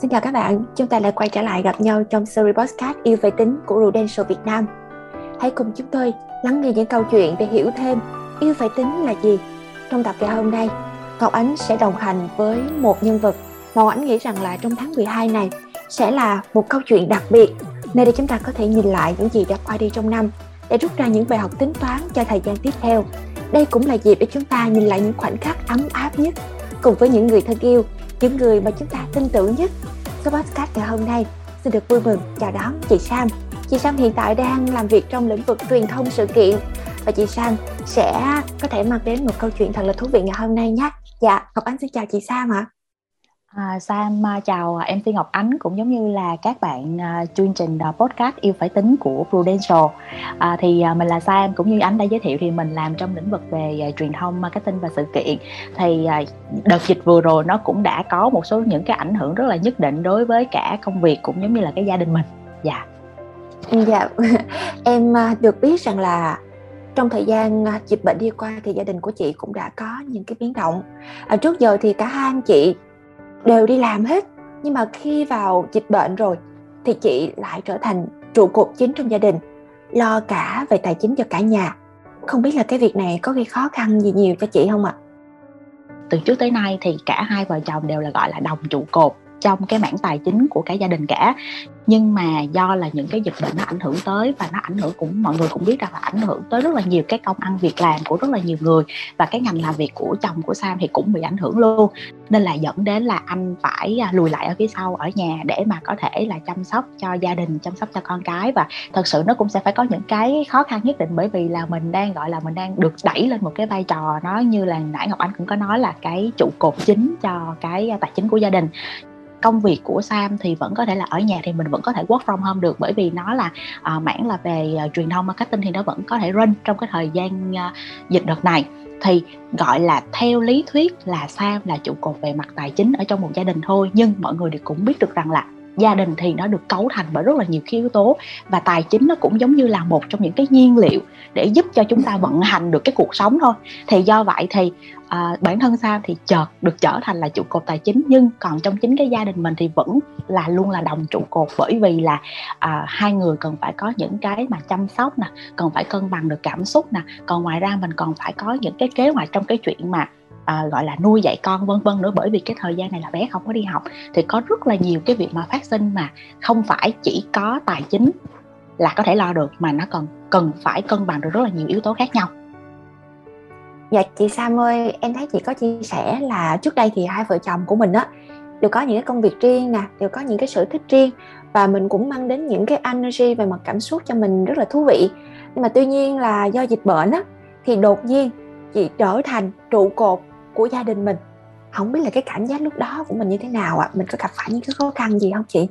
Xin chào các bạn, chúng ta lại quay trở lại gặp nhau trong series podcast Yêu về tính của Prudential Việt Nam. Hãy cùng chúng tôi lắng nghe những câu chuyện để hiểu thêm yêu về tính là gì. Trong tập ngày hôm nay, Ngọc Ánh sẽ đồng hành với một nhân vật mà Ngọc Ánh nghĩ rằng là trong tháng 12 này sẽ là một câu chuyện đặc biệt nơi để chúng ta có thể nhìn lại những gì đã qua đi trong năm để rút ra những bài học tính toán cho thời gian tiếp theo. Đây cũng là dịp để chúng ta nhìn lại những khoảnh khắc ấm áp nhất cùng với những người thân yêu những người mà chúng ta tin tưởng nhất. Số podcast ngày hôm nay xin được vui mừng chào đón chị Sam. Chị Sam hiện tại đang làm việc trong lĩnh vực truyền thông sự kiện. Và chị Sam sẽ có thể mang đến một câu chuyện thật là thú vị ngày hôm nay nhé. Dạ Ngọc Anh xin chào chị Sam ạ. À, Sam à, chào chào MC Ngọc Ánh cũng giống như là các bạn uh, chương trình uh, podcast yêu phải tính của Prudential. À, thì uh, mình là Sam cũng như Ánh đã giới thiệu thì mình làm trong lĩnh vực về uh, truyền thông, marketing và sự kiện. Thì uh, đợt dịch vừa rồi nó cũng đã có một số những cái ảnh hưởng rất là nhất định đối với cả công việc cũng giống như là cái gia đình mình. Dạ. Dạ, em được biết rằng là trong thời gian dịch bệnh đi qua thì gia đình của chị cũng đã có những cái biến động. À, trước giờ thì cả hai anh chị đều đi làm hết. Nhưng mà khi vào dịch bệnh rồi, thì chị lại trở thành trụ cột chính trong gia đình, lo cả về tài chính cho cả nhà. Không biết là cái việc này có gây khó khăn gì nhiều cho chị không ạ? Từ trước tới nay thì cả hai vợ chồng đều là gọi là đồng trụ cột trong cái mảng tài chính của cả gia đình cả. Nhưng mà do là những cái dịch bệnh nó ảnh hưởng tới và nó ảnh hưởng cũng, mọi người cũng biết rằng là ảnh hưởng tới rất là nhiều cái công ăn việc làm của rất là nhiều người và cái ngành làm việc của chồng của Sam thì cũng bị ảnh hưởng luôn. Nên là dẫn đến là anh phải à, lùi lại ở phía sau, ở nhà để mà có thể là chăm sóc cho gia đình, chăm sóc cho con cái và thật sự nó cũng sẽ phải có những cái khó khăn nhất định bởi vì là mình đang, gọi là, mình đang được đẩy lên một cái vai trò nó như là nãy Ngọc Anh cũng có nói là cái trụ cột chính cho cái à, tài chính của gia đình công việc của Sam thì vẫn có thể là ở nhà thì mình vẫn có thể work from home được. Bởi vì nó là uh, mảng là về uh, truyền thông marketing thì nó vẫn có thể run trong cái thời gian uh, dịch đợt này. Thì gọi là theo lý thuyết là Sam là trụ cột về mặt tài chính ở trong một gia đình thôi nhưng mọi người thì cũng biết được rằng là gia đình thì nó được cấu thành bởi rất là nhiều cái yếu tố. Và tài chính nó cũng giống như là một trong những cái nhiên liệu để giúp cho chúng ta vận hành được cái cuộc sống thôi. Thì do vậy thì à, bản thân sao thì chợt được trở thành là trụ cột tài chính. Nhưng còn trong chính cái gia đình mình thì vẫn là luôn là đồng trụ cột bởi vì là à, hai người cần phải có những cái mà chăm sóc nè cần phải cân bằng được cảm xúc nè. Còn ngoài ra mình còn phải có những cái kế hoạch trong cái chuyện mà à, gọi là nuôi dạy con vân vân nữa bởi vì cái thời gian này là bé không có đi học thì có rất là nhiều cái việc mà phát sinh mà không phải chỉ có tài chính là có thể lo được mà nó còn cần phải cân bằng được rất là nhiều yếu tố khác nhau Dạ chị Sam ơi, em thấy chị có chia sẻ là trước đây thì hai vợ chồng của mình á đều có những cái công việc riêng nè, đều có những cái sở thích riêng và mình cũng mang đến những cái energy về mặt cảm xúc cho mình rất là thú vị. Nhưng mà tuy nhiên là do dịch bệnh á thì đột nhiên chị trở thành trụ cột của gia đình mình. Không biết là cái cảm giác lúc đó của mình như thế nào ạ? À? mình có gặp phải những cái khó khăn gì không chị?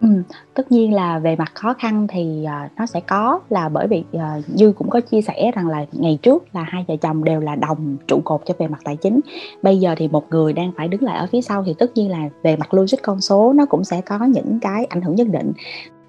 Ừ, tất nhiên là về mặt khó khăn thì uh, nó sẽ có là bởi vì uh, Dư cũng có chia sẻ rằng là ngày trước là hai vợ chồng đều là đồng trụ cột cho về mặt tài chính. Bây giờ thì một người đang phải đứng lại ở phía sau thì tất nhiên là về mặt logic con số nó cũng sẽ có những cái ảnh hưởng nhất định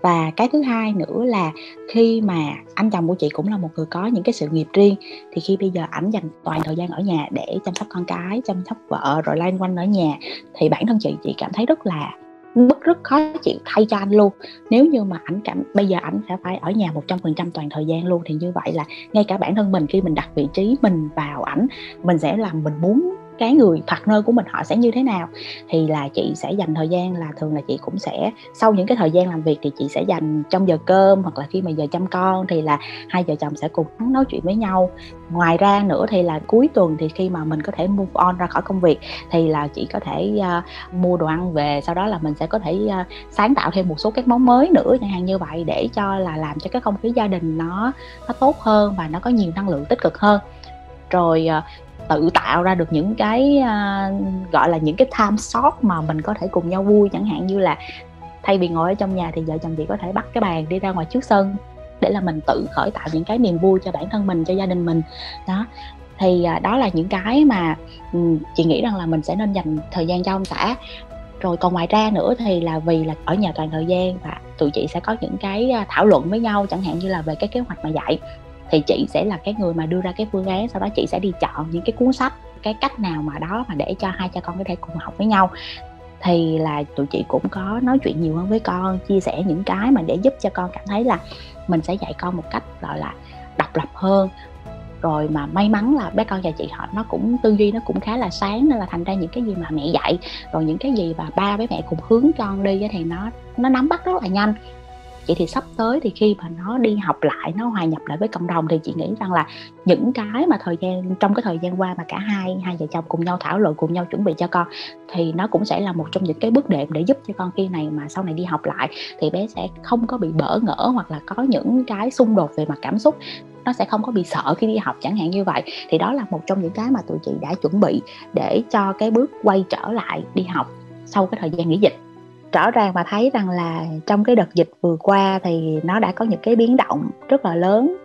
và cái thứ hai nữa là khi mà anh chồng của chị cũng là một người có những cái sự nghiệp riêng, thì khi bây giờ ảnh dành toàn thời gian ở nhà để chăm sóc con cái, chăm sóc vợ, rồi loanh quanh ở nhà, thì bản thân chị chị cảm thấy rất là bức rất khó chịu thay cho anh luôn. Nếu như mà ảnh cảm, bây giờ ảnh sẽ phải ở nhà một trăm phần trăm toàn thời gian luôn, thì như vậy là ngay cả bản thân mình, khi mình đặt vị trí mình vào ảnh, mình sẽ làm mình muốn cái người partner của mình họ sẽ như thế nào. Thì là chị sẽ dành thời gian là thường là chị cũng sẽ sau những cái thời gian làm việc thì chị sẽ dành trong giờ cơm hoặc là khi mà giờ chăm con thì là hai vợ chồng sẽ cùng nói chuyện với nhau. Ngoài ra nữa thì là cuối tuần thì khi mà mình có thể move on ra khỏi công việc thì là chị có thể uh, mua đồ ăn về sau đó là mình sẽ có thể uh, sáng tạo thêm một số các món mới nữa chẳng hạn như vậy để cho là làm cho cái không khí gia đình nó nó tốt hơn và nó có nhiều năng lượng tích cực hơn. Rồi ờ, tự tạo ra được những cái uh, gọi là những cái time slot mà mình có thể cùng nhau vui. Chẳng hạn như là thay vì ngồi ở trong nhà thì vợ chồng chị có thể bắt cái bàn đi ra ngoài trước sân để là mình tự khởi tạo những cái niềm vui cho bản thân mình cho gia đình mình. Đó. Thì uh, đó là những cái mà um, chị nghĩ rằng là mình sẽ nên dành thời gian cho ông xã. Rồi còn ngoài ra nữa thì là vì là ở nhà toàn thời gian và tụi chị sẽ có những cái à, thảo luận với nhau chẳng hạn như là về cái kế hoạch mà dạy thì chị sẽ là cái người mà đưa ra cái phương án, sau đó chị sẽ đi chọn những cái cuốn sách, cái cách nào mà đó mà để cho hai cha con có thể cùng học với nhau. Thì là tụi chị cũng có nói chuyện nhiều hơn với con, chia sẻ những cái mà để giúp cho con cảm thấy là mình sẽ dạy con một cách, gọi là, độc lập hơn. Rồi mà may mắn là bé con nhà chị họ nó cũng, tư duy nó cũng khá là sáng, nên là thành ra những cái gì mà mẹ dạy, rồi những cái gì mà ba với mẹ cùng hướng con đi thì nó nó nắm bắt rất là nhanh chị thì sắp tới thì khi mà nó đi học lại, nó hòa nhập lại với cộng đồng thì chị nghĩ rằng là những cái mà thời gian, trong cái thời gian qua mà cả hai hai vợ chồng cùng nhau thảo luận, cùng nhau chuẩn bị cho con, thì nó cũng sẽ là một trong những cái bước đệm để giúp cho con khi này mà sau này đi học lại thì bé sẽ không có bị bỡ ngỡ hoặc là có những cái xung đột về mặt cảm xúc. Nó sẽ không có bị sợ khi đi học, chẳng hạn như vậy. Thì đó là một trong những cái mà tụi chị đã chuẩn bị để cho cái bước quay trở lại đi học sau cái thời gian nghỉ dịch rõ ràng mà thấy rằng là trong cái đợt dịch vừa qua thì nó đã có những cái biến động rất là lớn.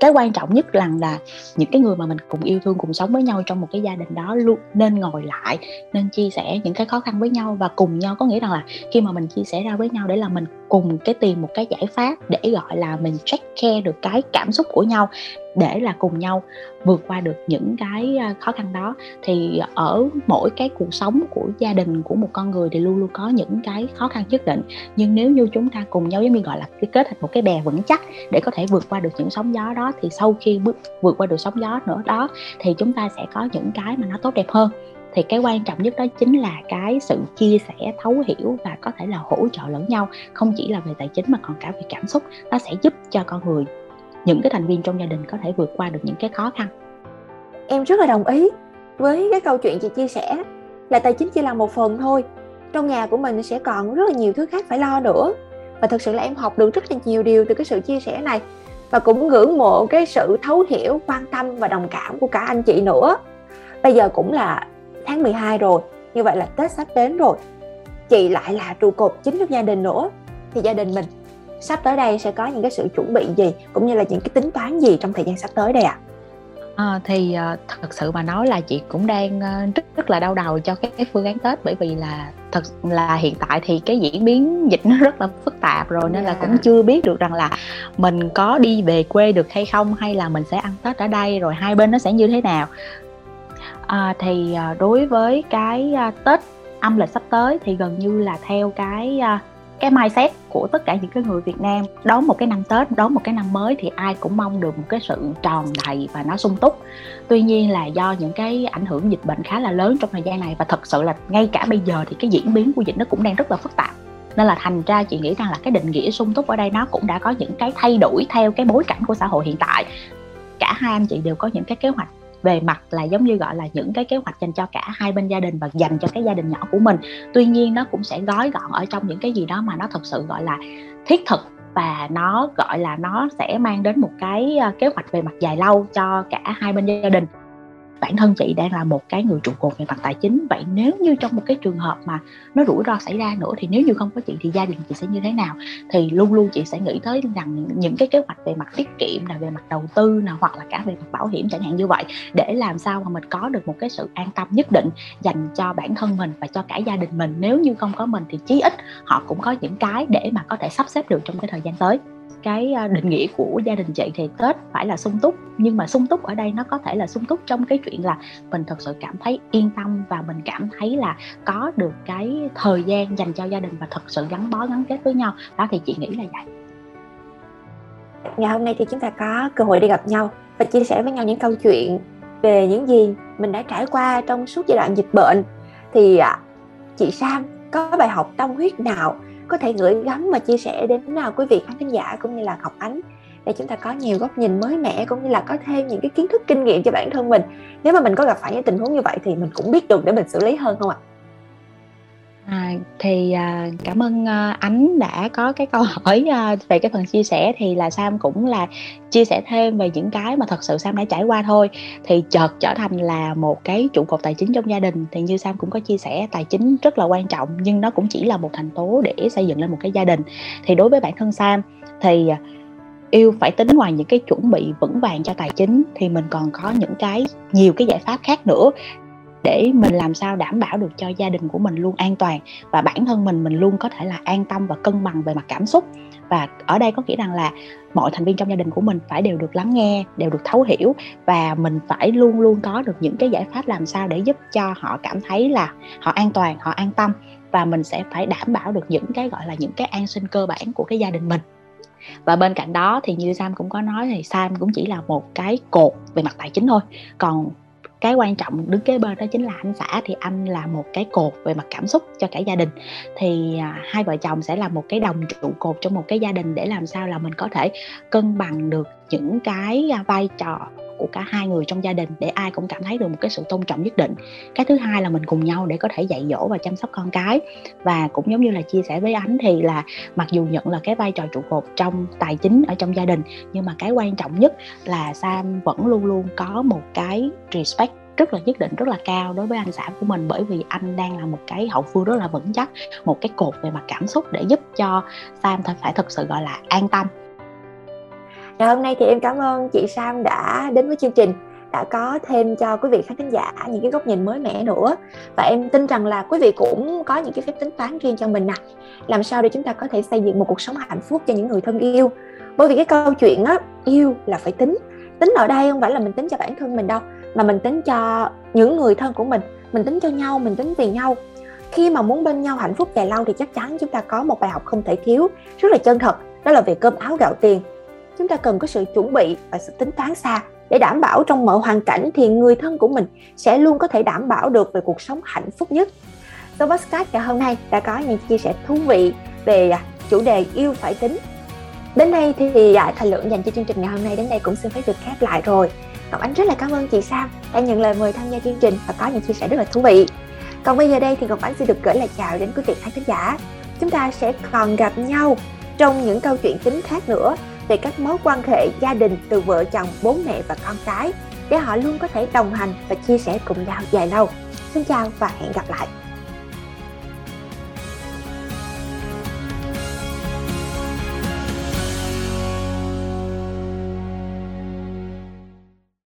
Cái quan trọng nhất là là những cái người mà mình cùng yêu thương, cùng sống với nhau trong một cái gia đình đó luôn nên ngồi lại, nên chia sẻ những cái khó khăn với nhau và cùng nhau. Có nghĩa rằng là khi mà mình chia sẻ ra với nhau để là mình cùng cái tìm một cái giải pháp để, gọi là, mình check care được cái cảm xúc của nhau, để là cùng nhau vượt qua được những cái à, khó khăn đó. Thì ở mỗi cái cuộc sống của gia đình, của một con người thì luôn luôn có những cái khó khăn nhất định. Nhưng nếu như chúng ta cùng nhau, giống như, gọi là, cái kết thành một cái bè vững chắc để có thể vượt qua được những sóng gió đó, thì sau khi bước, vượt qua được sóng gió nữa đó, thì chúng ta sẽ có những cái mà nó tốt đẹp hơn thì cái quan trọng nhất đó chính là cái sự chia sẻ, thấu hiểu và có thể là hỗ trợ lẫn nhau. Không chỉ là về tài chính mà còn cả về cảm xúc. Nó sẽ giúp cho con người, những cái thành viên trong gia đình có thể vượt qua được những cái khó khăn. Em rất là đồng ý với cái câu chuyện chị chia sẻ, là tài chính chỉ là một phần thôi. Trong nhà của mình sẽ còn rất là nhiều thứ khác phải lo nữa. Và thực sự là em học được rất là nhiều điều từ cái sự chia sẻ này. Và cũng ngưỡng mộ cái sự thấu hiểu, quan tâm và đồng cảm của cả anh chị nữa. Bây giờ cũng là tháng 12 rồi như vậy là Tết sắp đến rồi chị lại là trụ cột chính trong gia đình nữa thì gia đình mình sắp tới đây sẽ có những cái sự chuẩn bị gì cũng như là những cái tính toán gì trong thời gian sắp tới đây ạ? À? À, thì uh, thật sự mà nói là chị cũng đang uh, rất rất là đau đầu cho cái, cái phương án Tết bởi vì là thật là hiện tại thì cái diễn biến dịch nó rất là phức tạp rồi nên yeah. là dạ. cũng chưa biết được rằng là mình có đi về quê được hay không hay là mình sẽ ăn Tết ở đây rồi hai bên nó sẽ như thế nào à, thì à, đối với cái à, Tết âm lịch sắp tới thì gần như là theo cái à, cái mindset của tất cả những cái người Việt Nam. Đón một cái năm Tết đón một cái năm mới thì ai cũng mong được một cái sự tròn đầy và nó sung túc. Tuy nhiên là do những cái ảnh hưởng dịch bệnh khá là lớn trong thời gian này và thật sự là ngay cả bây giờ thì cái diễn biến của dịch nó cũng đang rất là phức tạp. Nên là thành ra chị nghĩ rằng là cái định nghĩa sung túc ở đây nó cũng đã có những cái thay đổi theo cái bối cảnh của xã hội hiện tại. Cả hai anh chị đều có những cái kế hoạch về mặt là giống như gọi là những cái kế hoạch dành cho cả hai bên gia đình và dành cho cái gia đình nhỏ của mình. Tuy nhiên nó cũng sẽ gói gọn ở trong những cái gì đó mà nó thật sự gọi là thiết thực và nó gọi là nó sẽ mang đến một cái ờ, kế hoạch về mặt dài lâu cho cả hai bên gia đình bản thân chị đang là một cái người trụ cột về mặt tài chính. Vậy nếu như trong một cái trường hợp mà nó rủi ro xảy ra nữa thì nếu như không có chị thì gia đình chị sẽ như thế nào? Thì luôn luôn chị sẽ nghĩ tới rằng những cái kế hoạch về mặt tiết kiệm là về mặt đầu tư nào hoặc là cả về mặt bảo hiểm chẳng hạn như vậy, để làm sao mà mình có được một cái sự an tâm nhất định dành cho bản thân mình và cho cả gia đình mình. Nếu như không có mình thì chí ít họ cũng có những cái để mà có thể sắp xếp được trong cái thời gian tới cái à, định nghĩa của gia đình chị thì tết phải là sung túc. Nhưng mà sung túc ở đây nó có thể là sung túc trong cái chuyện là mình thật sự cảm thấy yên tâm và mình cảm thấy là có được cái thời gian dành cho gia đình và thật sự gắn bó, gắn kết với nhau. Đó, thì chị nghĩ là vậy. Ngày hôm nay thì chúng ta có cơ hội đi gặp nhau và chia sẻ với nhau những câu chuyện về những gì mình đã trải qua trong suốt giai đoạn dịch bệnh. Thì à, chị Sam, có bài học tâm huyết nào có thể gửi gắm và chia sẻ đến nào quý vị khán thính giả cũng như là Ngọc Ánh để chúng ta có nhiều góc nhìn mới mẻ cũng như là có thêm những cái kiến thức kinh nghiệm cho bản thân mình. Nếu mà mình có gặp phải những tình huống như vậy thì mình cũng biết được để mình xử lý hơn không ạ? À, thì à, cảm ơn à, ánh đã có cái câu hỏi à, về cái phần chia sẻ. Thì là Sam cũng là chia sẻ thêm về những cái mà thật sự Sam đã trải qua thôi. Thì chợt trở thành là một cái trụ cột tài chính trong gia đình. Thì như Sam cũng có chia sẻ tài chính rất là quan trọng nhưng nó cũng chỉ là một thành tố để xây dựng lên một cái gia đình. Thì đối với bản thân Sam thì à, yêu phải tính ngoài những cái chuẩn bị vững vàng cho tài chính thì mình còn có những cái nhiều cái giải pháp khác nữa để mình làm sao đảm bảo được cho gia đình của mình luôn an toàn và bản thân mình mình luôn có thể là an tâm và cân bằng về mặt cảm xúc. Và ở đây có nghĩa rằng là mọi thành viên trong gia đình của mình phải đều được lắng nghe, đều được thấu hiểu và mình phải luôn luôn có được những cái giải pháp làm sao để giúp cho họ cảm thấy là họ an toàn, họ an tâm và mình sẽ phải đảm bảo được những cái, gọi là, những cái an sinh cơ bản của cái gia đình mình. Và bên cạnh đó thì như Sam cũng có nói thì Sam cũng chỉ là một cái cột về mặt tài chính thôi. Còn cái quan trọng đứng kế bên đó chính là anh xã thì anh là một cái cột về mặt cảm xúc cho cả gia đình. Thì à, hai vợ chồng sẽ là một cái đồng trụ cột trong một cái gia đình để làm sao là mình có thể cân bằng được những cái à, vai trò của cả hai người trong gia đình để ai cũng cảm thấy được một cái sự tôn trọng nhất định. Cái thứ hai là mình cùng nhau để có thể dạy dỗ và chăm sóc con cái. Và cũng giống như là chia sẻ với ánh thì là mặc dù nhận là cái vai trò trụ cột trong tài chính ở trong gia đình, nhưng mà cái quan trọng nhất là sam vẫn luôn luôn có một cái respect rất là nhất định, rất là cao đối với anh xã của mình. Bởi vì anh đang là một cái hậu phương rất là vững chắc, một cái cột về mặt cảm xúc để giúp cho Sam phải thật sự gọi là an tâm. Ngày hôm nay thì em cảm ơn chị Sam đã đến với chương trình, đã có thêm cho quý vị khán thính giả những cái góc nhìn mới mẻ nữa. Và em tin rằng là quý vị cũng có những cái phép tính toán riêng cho mình nè. Làm sao để chúng ta có thể xây dựng một cuộc sống hạnh phúc cho những người thân yêu? Bởi vì cái câu chuyện á, yêu là phải tính. Tính ở đây không phải là mình tính cho bản thân mình đâu, mà mình tính cho những người thân của mình. Mình tính cho nhau, mình tính vì nhau. Khi mà muốn bên nhau hạnh phúc dài lâu thì chắc chắn chúng ta có một bài học không thể thiếu. Rất là chân thật, đó là về cơm áo gạo tiền chúng ta cần có sự chuẩn bị và sự tính toán xa để đảm bảo trong mọi hoàn cảnh thì người thân của mình sẽ luôn có thể đảm bảo được về cuộc sống hạnh phúc nhất. So Podcast ngày hôm nay đã có những chia sẻ thú vị về à, chủ đề yêu phải tính. Đến đây thì à, thời lượng dành cho chương trình ngày hôm nay đến đây cũng xin phép được khép lại rồi. Ngọc Ánh rất là cảm ơn chị Sam đã nhận lời mời tham gia chương trình và có những chia sẻ rất là thú vị. Còn bây giờ đây thì Ngọc Ánh xin được gửi lời chào đến quý vị khán giả. Chúng ta sẽ còn gặp nhau trong những câu chuyện chính khác nữa về các mối quan hệ gia đình từ vợ chồng, bố mẹ và con cái để họ luôn có thể đồng hành và chia sẻ cùng nhau dài lâu. Xin chào và hẹn gặp lại.